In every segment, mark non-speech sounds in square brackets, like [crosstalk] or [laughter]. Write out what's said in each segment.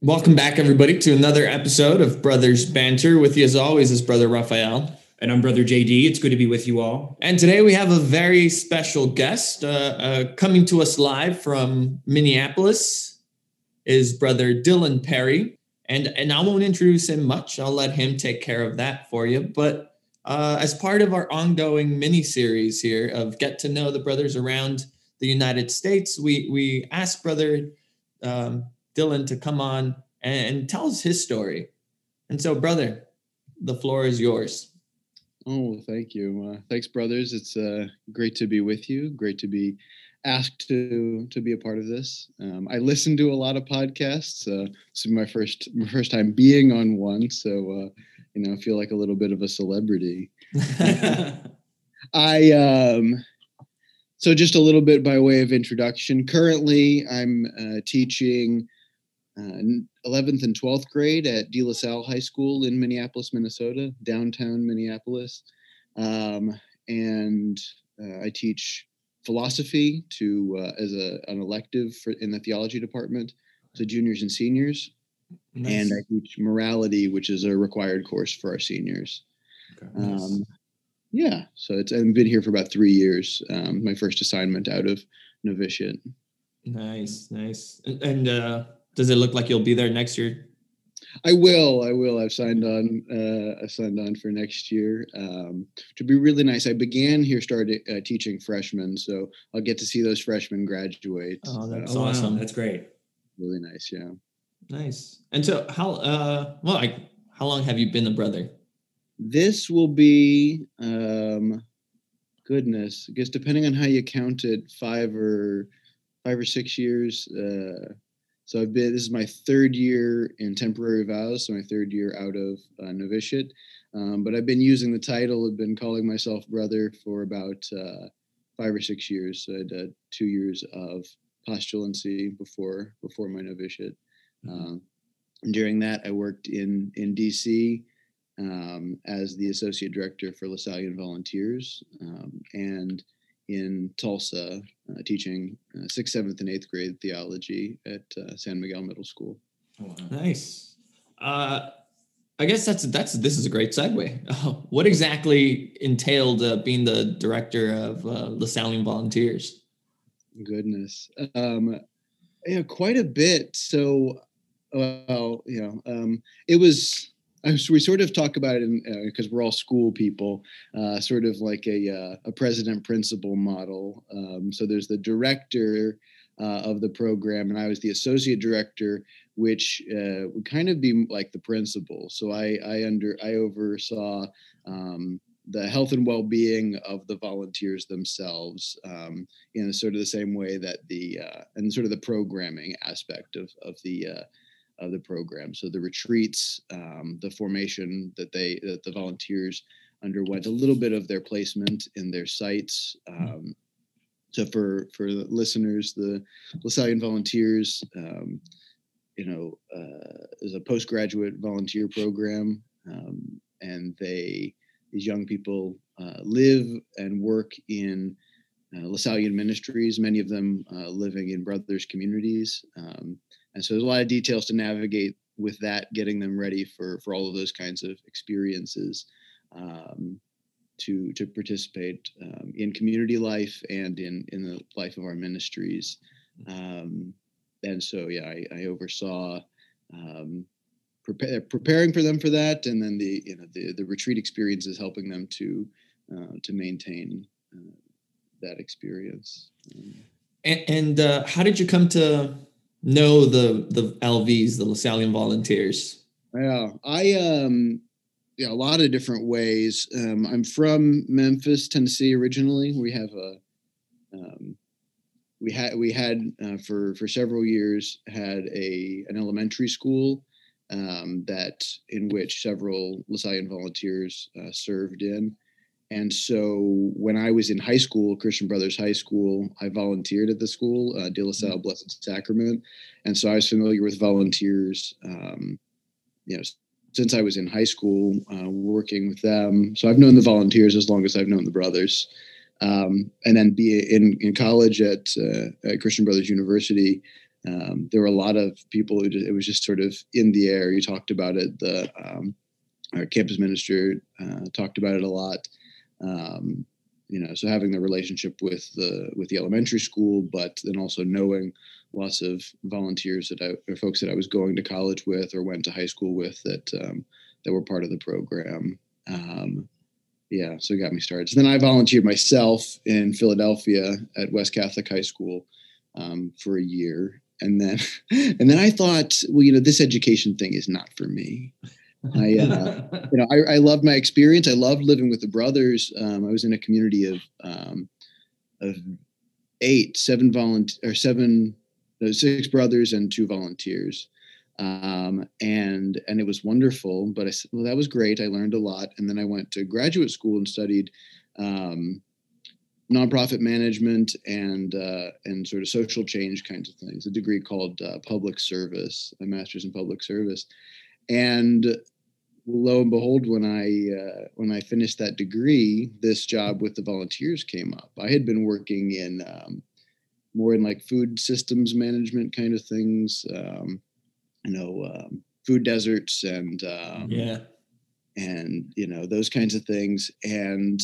Welcome back, everybody, to another episode of Brothers Banter. With you, as always, is Brother Raphael. And I'm Brother JD. It's good to be with you all. And today we have a very special guest uh, uh, coming to us live from Minneapolis. Is Brother Dylan Perry, and and I won't introduce him much. I'll let him take care of that for you. But uh, as part of our ongoing mini series here of get to know the brothers around the United States, we we asked Brother um, Dylan to come on and, and tell us his story. And so, brother, the floor is yours. Oh, thank you. Uh, thanks, brothers. It's uh, great to be with you. Great to be asked to to be a part of this. Um, I listen to a lot of podcasts. Uh, this is my first my first time being on one, so uh, you know, I feel like a little bit of a celebrity. [laughs] I um, so just a little bit by way of introduction. Currently, I'm uh, teaching 11th uh, and 12th grade at De La Salle High School in Minneapolis, Minnesota, downtown Minneapolis. Um, and uh, I teach philosophy to uh, as a, an elective for, in the theology department to juniors and seniors. Nice. And I teach morality, which is a required course for our seniors. Okay. Um, yeah, so it's I've been here for about three years. Um, my first assignment out of novitiate. Nice, nice, and, and uh, does it look like you'll be there next year? I will. I will. I've signed on. Uh, I signed on for next year. Um, to be really nice. I began here, started uh, teaching freshmen, so I'll get to see those freshmen graduate. Oh, that's uh, awesome. Wow, that's great. Really nice. Yeah. Nice. And so, how? Uh, well, like, how long have you been a brother? This will be, um, goodness, I guess depending on how you count it, five or five or six years. Uh, so I've been, this is my third year in temporary vows, so my third year out of uh, novitiate. Um, but I've been using the title, I've been calling myself brother for about uh, five or six years. So I had uh, two years of postulancy before before my novitiate. Mm-hmm. Um, during that, I worked in in DC um, as the associate director for Lasallian Volunteers, um, and in Tulsa, uh, teaching uh, sixth, seventh, and eighth grade theology at uh, San Miguel Middle School. Oh, nice. Uh, I guess that's that's this is a great segue. [laughs] what exactly entailed uh, being the director of uh, Lasallian Volunteers? Goodness, um, yeah, quite a bit. So, well, you know, um, it was we sort of talk about it because uh, we're all school people, uh, sort of like a, uh, a president principal model. Um, so there's the director uh, of the program, and I was the associate director, which uh, would kind of be like the principal. So I, I under I oversaw um, the health and well-being of the volunteers themselves um, in sort of the same way that the uh, and sort of the programming aspect of of the of the program. So the retreats, um, the formation that they that the volunteers underwent, a little bit of their placement in their sites. Hmm. Um, so for for the listeners, the Lasallian Volunteers, um, you know, uh, is a postgraduate volunteer program, um, and they these young people uh, live and work in uh, Lasallian ministries, many of them uh, living in brothers communities. Um, and so there's a lot of details to navigate with that, getting them ready for for all of those kinds of experiences um, to to participate um, in community life and in in the life of our ministries. Um, and so, yeah, I, I oversaw um, prepare, preparing for them for that, and then the you know the the retreat experiences helping them to uh, to maintain uh, that experience. And, and uh, how did you come to know the the LVs, the Lasallian Volunteers? Yeah, I um, yeah, a lot of different ways. Um, I'm from Memphis, Tennessee, originally. We have a um, we had we had uh, for for several years had a an elementary school um, that in which several Lasallian volunteers uh, served in. And so when I was in high school, Christian Brothers High School, I volunteered at the school, uh, De La Salle mm-hmm. Blessed Sacrament. And so I was familiar with volunteers, um, you know, since I was in high school, uh, working with them. So I've known the volunteers as long as I've known the brothers. Um, and then be in, in college at, uh, at Christian Brothers University, um, there were a lot of people who just, it was just sort of in the air. You talked about it. The um, our campus minister uh, talked about it a lot. Um, you know, so having the relationship with the with the elementary school, but then also knowing lots of volunteers that I or folks that I was going to college with or went to high school with that um, that were part of the program. Um, yeah, so it got me started. So then I volunteered myself in Philadelphia at West Catholic High School um, for a year, and then [laughs] and then I thought, well, you know, this education thing is not for me. I, uh, [laughs] you know, I, I loved my experience. I loved living with the brothers. Um, I was in a community of um, of eight, seven volunteer or seven, no, six brothers and two volunteers, um, and and it was wonderful. But I said, well, that was great. I learned a lot, and then I went to graduate school and studied um, nonprofit management and uh, and sort of social change kinds of things. A degree called uh, public service, a master's in public service, and lo and behold, when I uh, when I finished that degree, this job with the volunteers came up. I had been working in um, more in like food systems management kind of things, um, you know, um, food deserts and um, yeah, and you know those kinds of things. And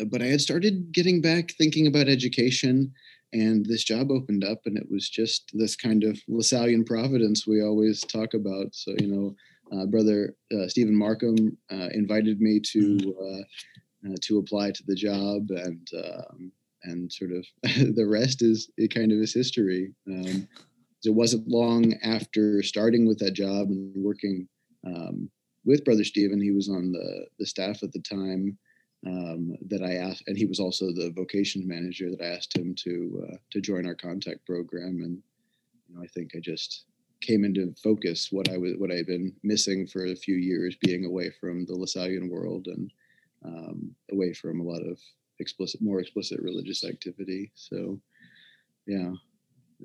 uh, but I had started getting back thinking about education. And this job opened up, and it was just this kind of Lasallian providence we always talk about. So, you know, uh, brother uh, Stephen Markham uh, invited me to mm-hmm. uh, uh, to apply to the job, and um, and sort of [laughs] the rest is it kind of is history. Um, it wasn't long after starting with that job and working um, with Brother Stephen. He was on the the staff at the time. Um, that I asked, and he was also the vocation manager. That I asked him to uh, to join our contact program, and you know, I think I just came into focus what I was what I had been missing for a few years, being away from the Lasallian world and um, away from a lot of explicit, more explicit religious activity. So, yeah.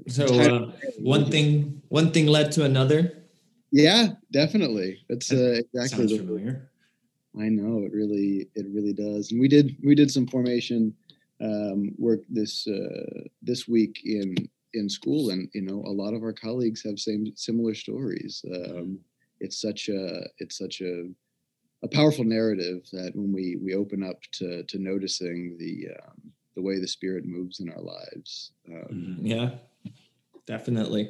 So uh, one thing, one thing led to another. Yeah, definitely. That's uh, exactly Sounds familiar. I know it really, it really does. And we did, we did some formation um, work this uh, this week in in school and you know a lot of our colleagues have same similar stories. Um, it's such a it's such a a powerful narrative that when we we open up to to noticing the um, the way the spirit moves in our lives um, mm-hmm. yeah. Definitely.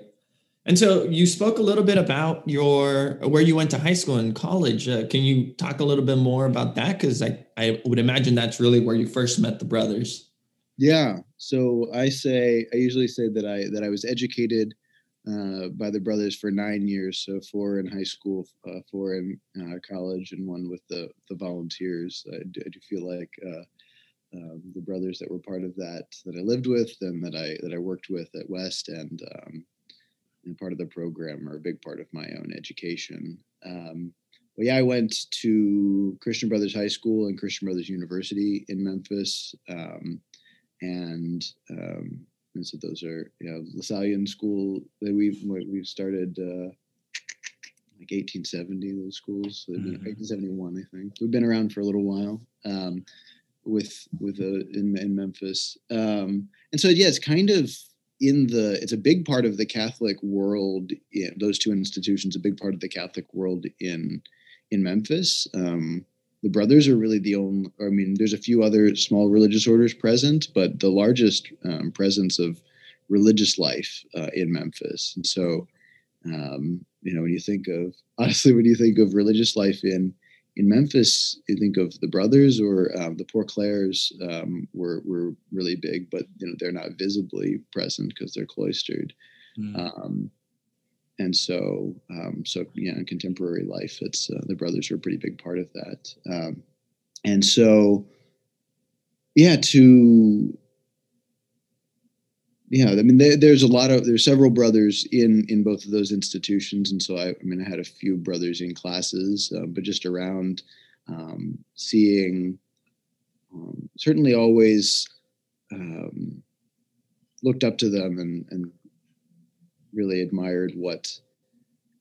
And so you spoke a little bit about your where you went to high school and college. Uh, can you talk a little bit more about that? Because i i would imagine that's really where you first met the brothers yeah. So I say I usually say that I that I was educated uh, by the brothers for nine years. So four in high school, uh, four in uh, college, and one with the the volunteers. I do, I do feel like uh, um, the brothers that were part of that that I lived with and that I that I worked with at West and um, and part of the program are a big part of my own education. Um, well, yeah, I went to Christian Brothers High School and Christian Brothers University in Memphis. Um, and um, and so those are you know Lasallian school that we've we've started uh, like 1870 those schools. Mm-hmm. 1871 I think. We've been around for a little while um, with with a, uh, in in Memphis. Um, and so yeah it's kind of in the it's a big part of the Catholic world in those two institutions a big part of the Catholic world in in Memphis. Um, the brothers are really the only i mean there's a few other small religious orders present but the largest um, presence of religious life uh, in memphis. And so um, you know when you think of [laughs] honestly when you think of religious life in in memphis you think of the brothers or um, the poor clares um, were, were really big but you know they're not visibly present because they're cloistered. Mm and so um, so yeah in contemporary life it's uh, the brothers are a pretty big part of that. Um, and so yeah to yeah i mean there, there's a lot of there's several brothers in in both of those institutions. And so i, I mean i had a few brothers in classes uh, but just around um, seeing um, certainly always um, looked up to them and and really admired what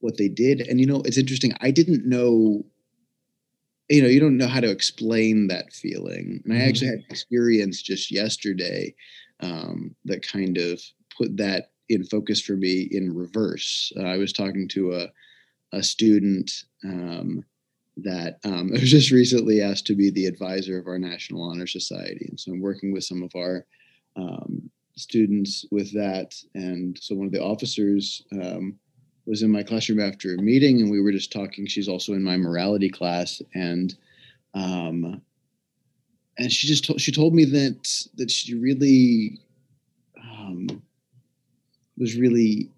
what they did. And you know, it's interesting. I didn't know. You know, you don't know how to explain that feeling, and I actually mm-hmm. had experience just yesterday um, that kind of put that in focus for me in reverse. Uh, I was talking to a a student um, that um, I [laughs] was just recently asked to be the advisor of our National Honor Society, and so I'm working with some of our um, students with that. And so one of the officers um, was in my classroom after a meeting, and we were just talking. She's also in my morality class, and um, and she just told she told me that that she really um, was really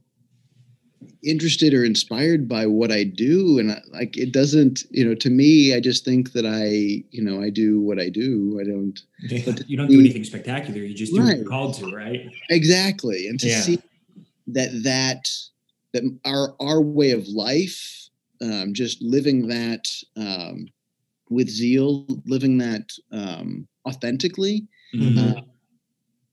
interested or inspired by what I do, and I, like it doesn't, you know, to me, I just think that I, you know, I do what I do. I don't. But you don't do anything spectacular. You just do right. what you're called to, right? Exactly, and to yeah. see that that that our our way of life, um, just living that um, with zeal, living that um, authentically. Mm-hmm. Uh,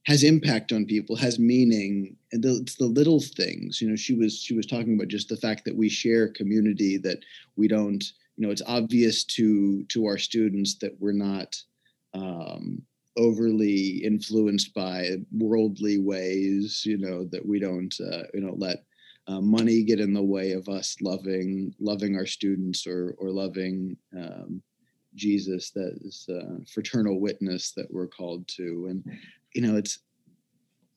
has impact on people has meaning and the, it's the little things you know she was she was talking about just the fact that we share community that we don't you know it's obvious to to our students that we're not um, overly influenced by worldly ways you know that we don't uh, you know let uh, money get in the way of us loving loving our students or or loving um, jesus that is a fraternal witness that we're called to. And you know it's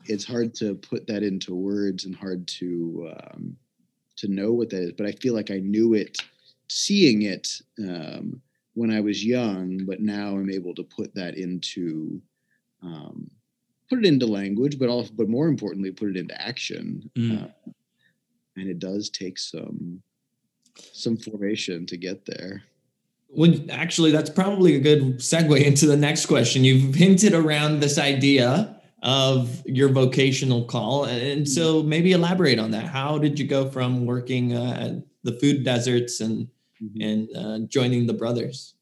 it's hard to put that into words and hard to um, to know what that is but i feel like i knew it seeing it um, when i was young but now i'm able to put that into um, put it into language but also but more importantly put it into action mm. uh, and it does take some some formation to get there when actually that's probably a good segue into the next question. You've hinted around this idea of your vocational call and so maybe elaborate on that. How did you go from working uh, at the food deserts and mm-hmm. and uh, joining the brothers?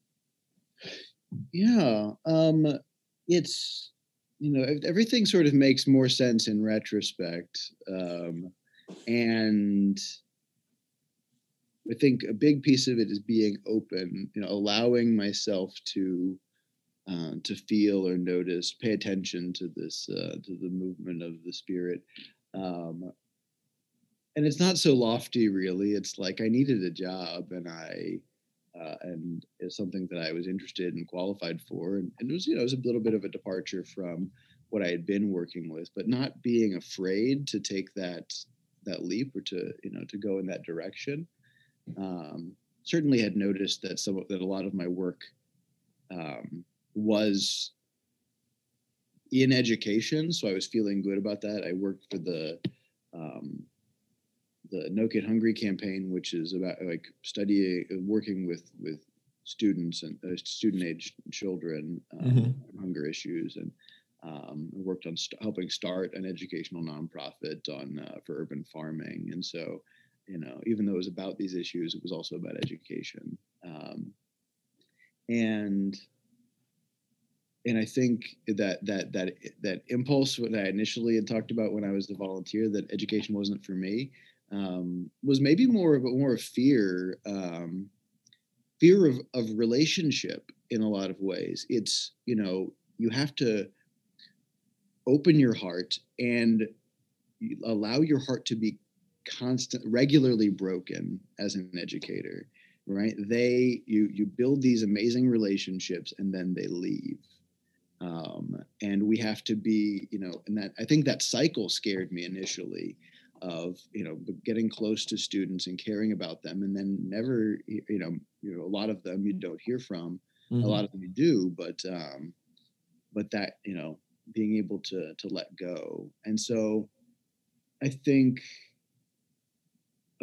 Yeah um it's you know everything sort of makes more sense in retrospect um and I think a big piece of it is being open, you know, allowing myself to uh, to feel or notice, pay attention to this uh, to the movement of the spirit. Um, and it's not so lofty, really. It's like I needed a job, and I uh, and it's something that I was interested and qualified for, and, and it was you know it was a little bit of a departure from what I had been working with, but not being afraid to take that that leap or to you know to go in that direction um, certainly had noticed that some that a lot of my work um, was in education, so I was feeling good about that. I worked for the um, the No Kid Hungry campaign, which is about like studying, working with with students and uh, student age children um, mm-hmm. hunger issues, and um, worked on st- helping start an educational nonprofit on uh, for urban farming, and so you know, even though it was about these issues, it was also about education. Um, and and I think that that that that impulse that I initially had talked about when I was the volunteer that education wasn't for me um, was maybe more of a more of fear, um, fear of of relationship in a lot of ways. It's you know you have to open your heart and allow your heart to be constant regularly broken as an educator right? They you you build these amazing relationships and then they leave. Um, and we have to be you know and that i think that cycle scared me initially of you know getting close to students and caring about them and then never you know you know a lot of them you don't hear from mm-hmm. a lot of them you do but um but that you know being able to to let go. And so i think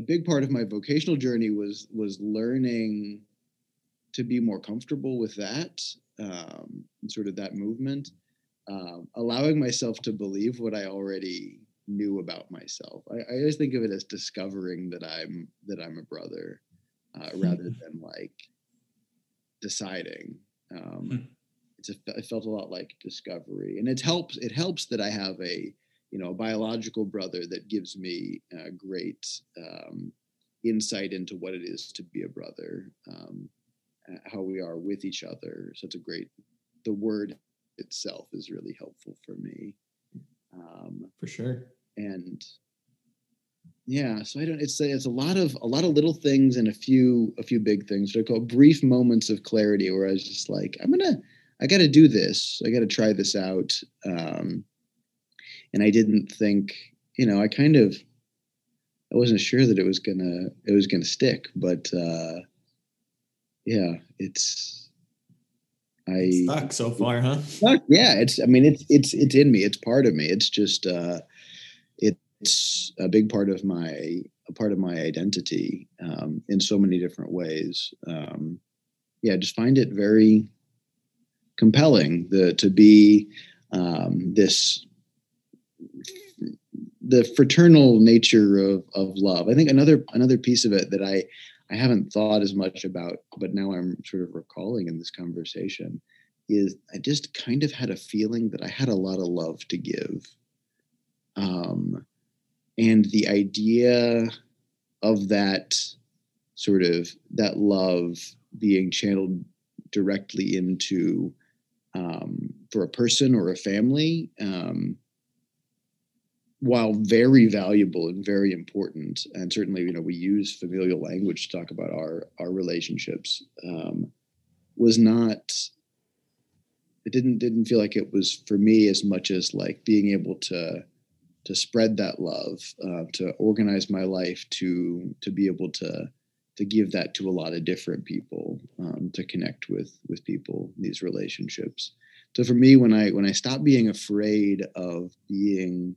a big part of my vocational journey was was learning to be more comfortable with that um, sort of that movement um, allowing myself to believe what i already knew about myself I, I always think of it as discovering that i'm that i'm a brother uh, rather hmm. than like deciding um, hmm. it's a, it felt a lot like discovery and it helps it helps that i have a you know, a biological brother that gives me uh, great um, insight into what it is to be a brother, um, how we are with each other. So it's a great, the word itself is really helpful for me. Um, for sure. and yeah so i don't it's it's a lot of a lot of little things and a few a few big things what i call brief moments of clarity where i was just like i'm gonna i gotta do this i gotta try this out um and i didn't think you know i kind of i wasn't sure that it was gonna it was gonna stick but uh yeah it's i stuck so far huh stuck, yeah it's i mean it's it's it's in me it's part of me it's just uh it's a big part of my a part of my identity um, in so many different ways. Um, yeah, I just find it very compelling the to be um, this the fraternal nature of of love. I think another another piece of it that I I haven't thought as much about, but now I'm sort of recalling in this conversation is I just kind of had a feeling that I had a lot of love to give. Um, and the idea of that sort of that love being channeled directly into um, for a person or a family um, while very valuable and very important and certainly you know we use familial language to talk about our our relationships um, was not it didn't didn't feel like it was for me as much as like being able to to spread that love, uh, to organize my life, to to be able to to give that to a lot of different people, um, to connect with with people, these relationships. So for me, when I when I stopped being afraid of being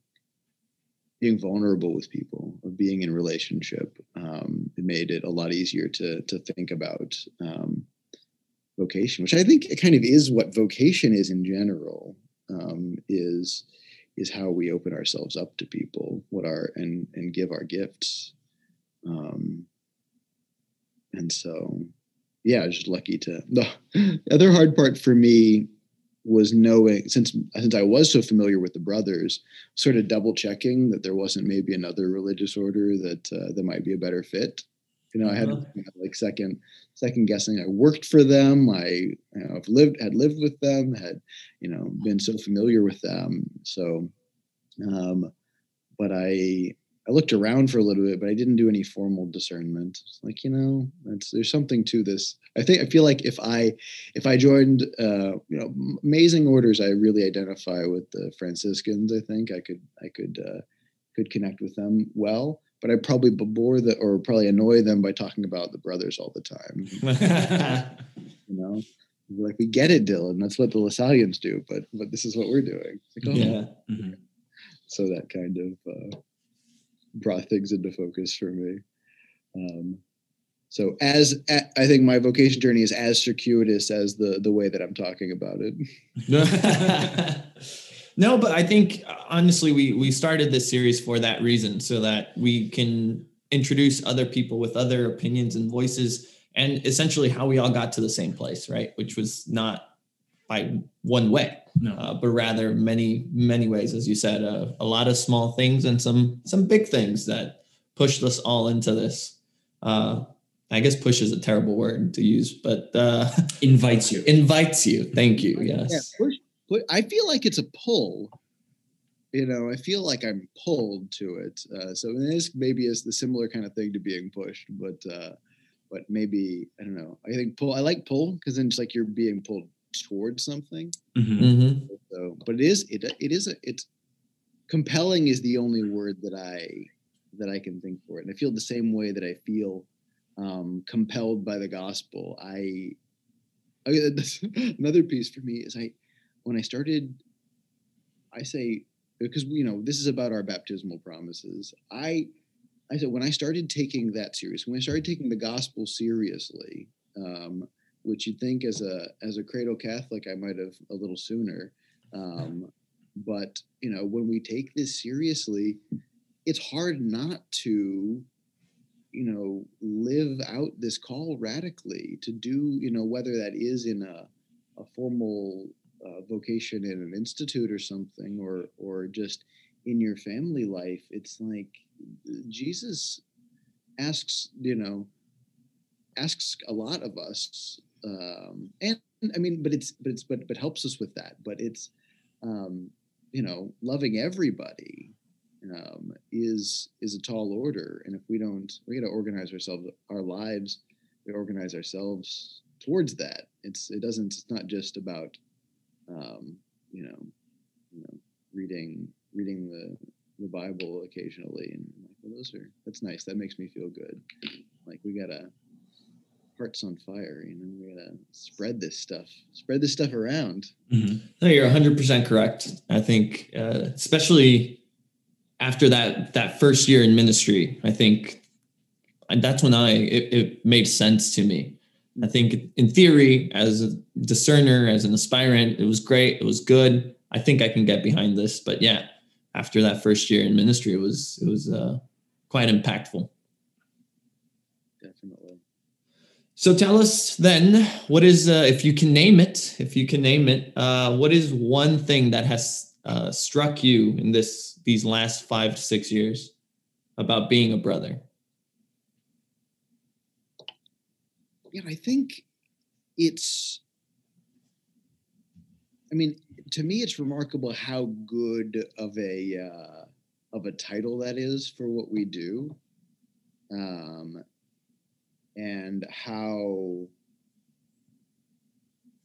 being vulnerable with people, of being in relationship, um, it made it a lot easier to to think about um, vocation, which I think it kind of is what vocation is in general. Um, is is how we open ourselves up to people what our and and give our gifts um and so yeah i was just lucky to [laughs] the other hard part for me was knowing since since i was so familiar with the brothers sort of double checking that there wasn't maybe another religious order that uh, that might be a better fit you know, I had uh-huh. like second second guessing. I worked for them. I you know, I've lived had lived with them. Had you know been so familiar with them. So, um, but I I looked around for a little bit, but I didn't do any formal discernment. It's like you know, there's something to this. I think I feel like if I if I joined, uh, you know, amazing orders, I really identify with the Franciscans. I think I could I could uh, could connect with them well but I probably bore the or probably annoy them by talking about the brothers all the time. [laughs] you know, like we get it, Dylan. That's what the Lasallians do, but but this is what we're doing. Like, oh. Yeah. Mm-hmm. So that kind of uh, brought things into focus for me. Um, so as I think my vocation journey is as circuitous as the the way that I'm talking about it. [laughs] No, but I think honestly, we we started this series for that reason, so that we can introduce other people with other opinions and voices, and essentially how we all got to the same place, right? Which was not by one way, no. uh, but rather many many ways, as you said, uh, a lot of small things and some some big things that pushed us all into this. Uh, I guess push is a terrible word to use, but uh, [laughs] invites you. Invites you. Thank you. Yes. Yeah, push but I feel like it's a pull. You know, I feel like I'm pulled to it. Uh, so this maybe is the similar kind of thing to being pushed, but uh, but maybe I don't know. I think pull. I like pull because then it's like you're being pulled towards something. Mm-hmm. mm-hmm. So, but it is it it is a, it's compelling is the only word that I that I can think for it. And I feel the same way that I feel um, compelled by the gospel. I, I [laughs] another piece for me is I when I started, I say because you know this is about our baptismal promises. I I said when I started taking that serious, when I started taking the gospel seriously, um, which you'd think as a as a cradle Catholic I might have a little sooner, um, [laughs] but you know when we take this seriously, it's hard not to you know live out this call radically to do you know whether that is in a a formal uh, vocation in an institute or something, or or just in your family life, it's like Jesus asks, you know, asks a lot of us, um, and I mean, but it's but it's but but helps us with that. But it's um, you know, loving everybody um, is is a tall order. And if we don't, we got to organize ourselves, our lives, we organize ourselves towards that. It's it doesn't. It's not just about um, you know, you know, reading reading the the Bible occasionally, and like, well, those are that's nice. That makes me feel good. Like we gotta hearts on fire. You know, we gotta spread this stuff, spread this stuff around. Mm-hmm. No, you're 100 percent correct. I think, uh, especially after that that first year in ministry, I think that's when I it, it made sense to me. I think in theory, as a discerner, as an aspirant, it was great. It was good. I think I can get behind this. But yeah, after that first year in ministry, it was it was uh, quite impactful. Definitely. So tell us then, what is uh, if you can name it? If you can name it, uh, what is one thing that has uh, struck you in this these last five to six years about being a brother? yeah, I think it's. I mean, to me, it's remarkable how good of a uh, of a title that is for what we do, um, and how.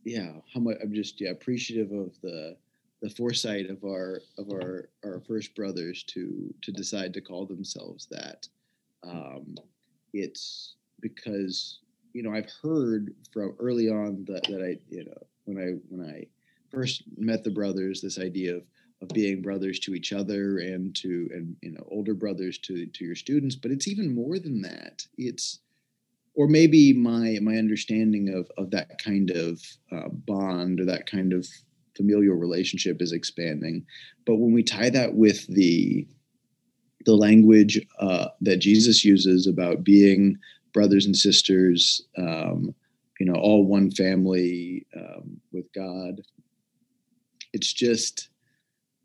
Yeah, how much I'm just yeah appreciative of the the foresight of our of our our first brothers to to decide to call themselves that. Um, it's because you know, I've heard from early on that, that I, you know, when I when I first met the brothers, this idea of of being brothers to each other and to and you know older brothers to to your students, but it's even more than that. It's or maybe my my understanding of of that kind of uh, bond or that kind of familial relationship is expanding. But when we tie that with the the language uh, that Jesus uses about being brothers and sisters, um, you know, all one family um, with God. It's just,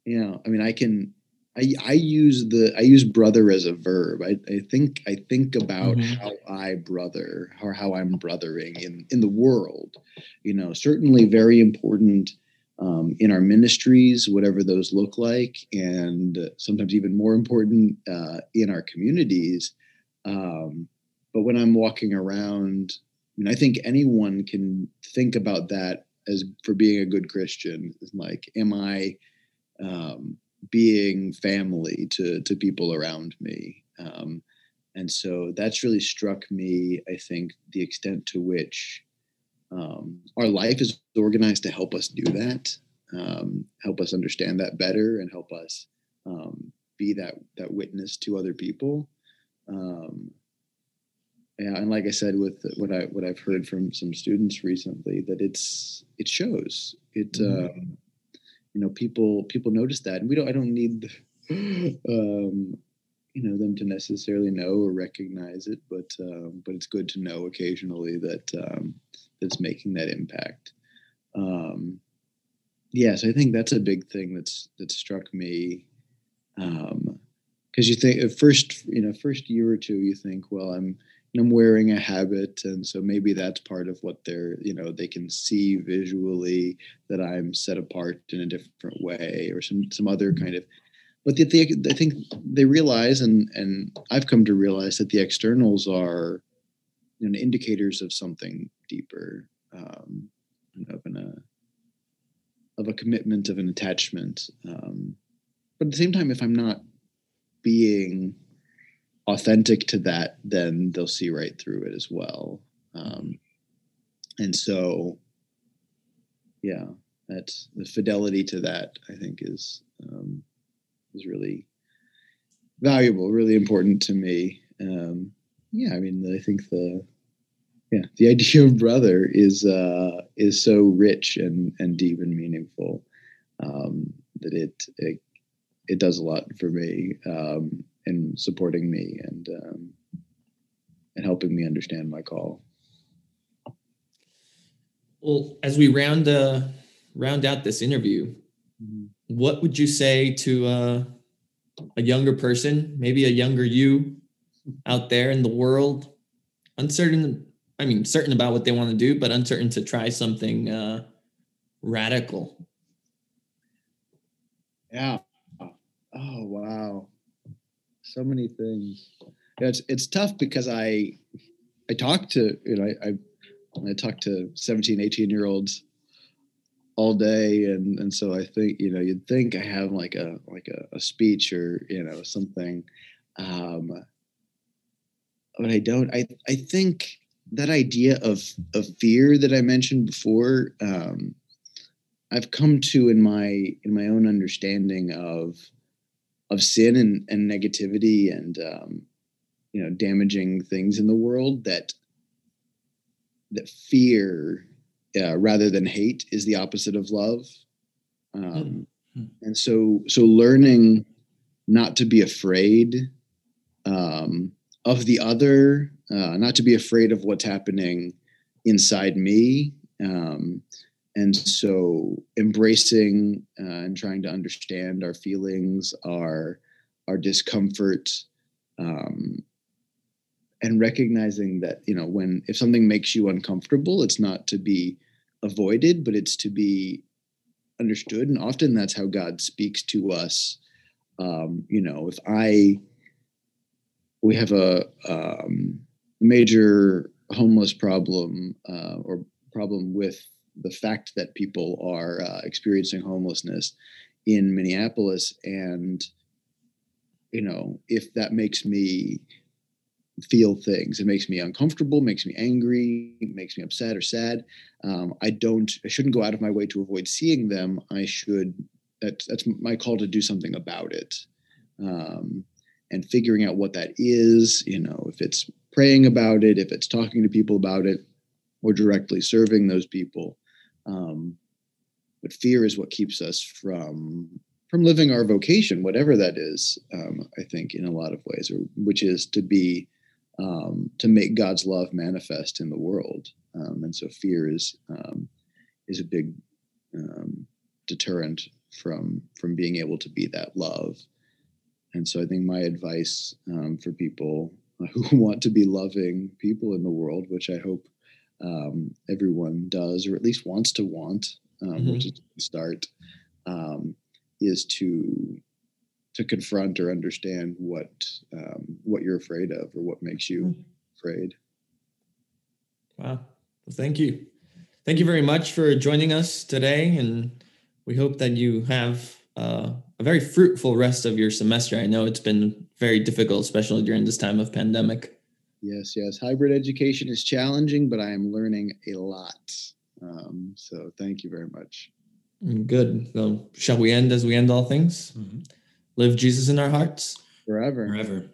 you know, I mean, I can, I, I use the I use brother as a verb. I, I think I think about mm-hmm. how I brother or how I'm brothering in in the world. You know, certainly very important um, in our ministries, whatever those look like, and sometimes even more important uh, in our communities. Um, but when I'm walking around, I mean, I think anyone can think about that as for being a good Christian. Like, am I um, being family to to people around me? Um, and so that's really struck me. I think the extent to which um, our life is organized to help us do that, um, help us understand that better, and help us um, be that that witness to other people. Um, yeah, and like I said, with what I what I've heard from some students recently, that it's it shows it. Mm-hmm. Um, you know, people people notice that, and we don't. I don't need, [laughs] um, you know, them to necessarily know or recognize it, but um, but it's good to know occasionally that um, that's making that impact. Um, yes, I think that's a big thing that's that struck me. Um, because you think at first, you know, first year or two, you think, well, I'm I'm wearing a habit, and so maybe that's part of what they're, you know, they can see visually that I'm set apart in a different way, or some some other mm-hmm. kind of. But they, I think they realize, and and I've come to realize that the externals are, you know, indicators of something deeper, um, of an a, of a commitment, of an attachment. Um, but at the same time, if I'm not being authentic to that, then they'll see right through it as well. Um, and so, yeah, that's the fidelity to that. I think is um, is really valuable, really important to me. Um, yeah, I mean, I think the yeah the idea of brother is uh, is so rich and and deep and meaningful um, that it, it it does a lot for me. Um, and supporting me and um, and helping me understand my call. Well, as we round uh, round out this interview, mm-hmm. what would you say to uh, a younger person, maybe a younger you out there in the world, uncertain? I mean, certain about what they want to do, but uncertain to try something uh, radical. Yeah. Oh wow. so many things. It's it's tough because I I talk to you know I I, I talk to 17, 18 year olds all day and and so I think you know you'd think I have like a like a, a speech or you know something um but I don't I I think that idea of of fear that I mentioned before um I've come to in my in my own understanding of of sin and, and negativity and um you know damaging things in the world that that fear uh, rather than hate is the opposite of love um, mm-hmm. and so so learning not to be afraid um, of the other uh, not to be afraid of what's happening inside me um, and so embracing uh, and trying to understand our feelings our our discomfort um, and recognizing that you know when if something makes you uncomfortable it's not to be avoided but it's to be understood and often that's how god speaks to us. Um, you know if i we have a um, major homeless problem uh, or problem with the fact that people are uh, experiencing homelessness in minneapolis and you know if that makes me feel things. It makes me uncomfortable, makes me angry, makes me upset or sad. Um, I don't, I shouldn't go out of my way to avoid seeing them. I should, that's, that's my call to do something about it. Um, and figuring out what that is, you know, if it's praying about it, if it's talking to people about it, or directly serving those people. Um, but fear is what keeps us from from living our vocation, whatever that is. Um, I think in a lot of ways, or which is to be um, to make God's love manifest in the world. Um, and so fear is um, is a big um, deterrent from from being able to be that love. And so I think my advice um, for people [laughs] who want to be loving people in the world, which I hope um, everyone does, or at least wants to want, mm-hmm. which is the start, is to to confront or understand what um, what you're afraid of or what makes you hmm. afraid. Wow. Well, thank you. Thank you very much for joining us today. And we hope that you have uh, a very fruitful rest of your semester. I know it's been very difficult, especially during this time of pandemic. Yes, yes. Hybrid education is challenging, but I am learning a lot. Um, so thank you very much. Good. So, shall we end as we end all things? Mm-hmm live Jesus in our hearts forever. Forever.